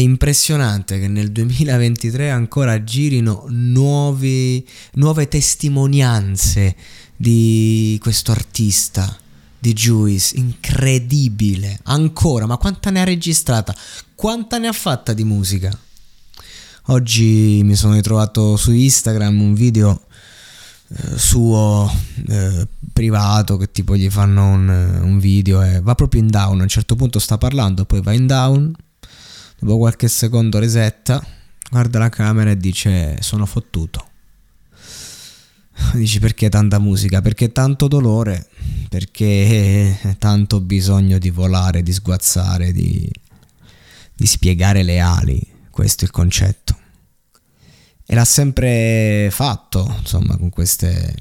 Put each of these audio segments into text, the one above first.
Impressionante che nel 2023 ancora girino nuovi, nuove testimonianze di questo artista, di Juice, incredibile, ancora, ma quanta ne ha registrata, quanta ne ha fatta di musica? Oggi mi sono ritrovato su Instagram un video eh, suo eh, privato che tipo gli fanno un, un video e va proprio in down, a un certo punto sta parlando, poi va in down Dopo qualche secondo resetta, guarda la camera e dice sono fottuto. Dici perché tanta musica? Perché tanto dolore? Perché tanto bisogno di volare, di sguazzare, di, di spiegare le ali. Questo è il concetto. E l'ha sempre fatto, insomma, con queste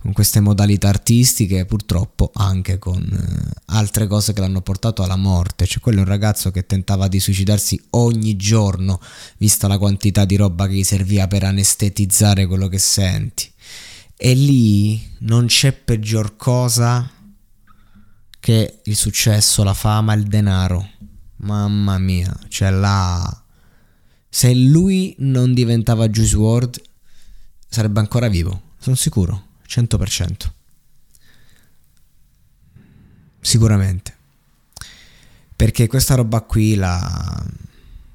con queste modalità artistiche, purtroppo anche con eh, altre cose che l'hanno portato alla morte. Cioè, quello è un ragazzo che tentava di suicidarsi ogni giorno, vista la quantità di roba che gli serviva per anestetizzare quello che senti. E lì non c'è peggior cosa che il successo, la fama, il denaro. Mamma mia, cioè là. Se lui non diventava Juice WRLD, sarebbe ancora vivo, sono sicuro. 100%. Sicuramente. Perché questa roba qui l'ha,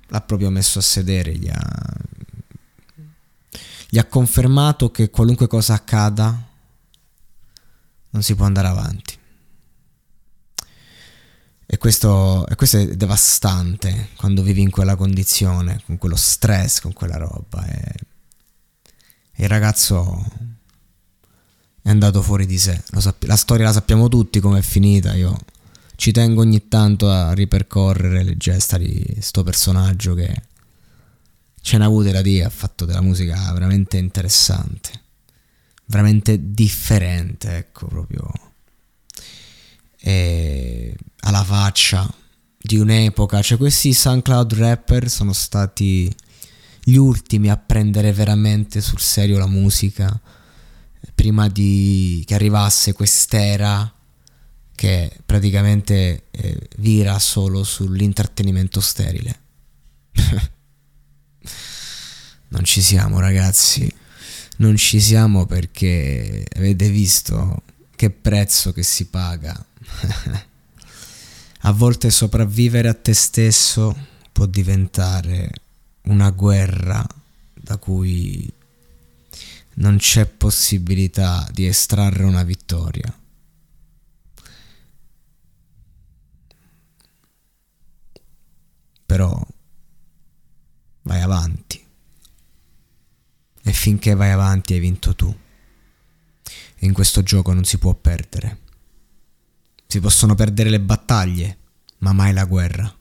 l'ha proprio messo a sedere, gli ha, gli ha confermato che qualunque cosa accada non si può andare avanti. E questo, e questo, è devastante quando vivi in quella condizione, con quello stress, con quella roba. E, e il ragazzo è andato fuori di sé. Sapp- la storia la sappiamo tutti come è finita. Io ci tengo ogni tanto a ripercorrere le gesta di sto personaggio che ce n'ha avute da dire. Ha fatto della musica veramente interessante, veramente differente. Ecco, proprio. E alla faccia di un'epoca. Cioè, questi SoundCloud rapper sono stati gli ultimi a prendere veramente sul serio la musica prima di che arrivasse quest'era che praticamente eh, vira solo sull'intrattenimento sterile. non ci siamo ragazzi, non ci siamo perché avete visto che prezzo che si paga. a volte sopravvivere a te stesso può diventare una guerra da cui non c'è possibilità di estrarre una vittoria. Però vai avanti. E finché vai avanti hai vinto tu. E in questo gioco non si può perdere. Si possono perdere le battaglie, ma mai la guerra.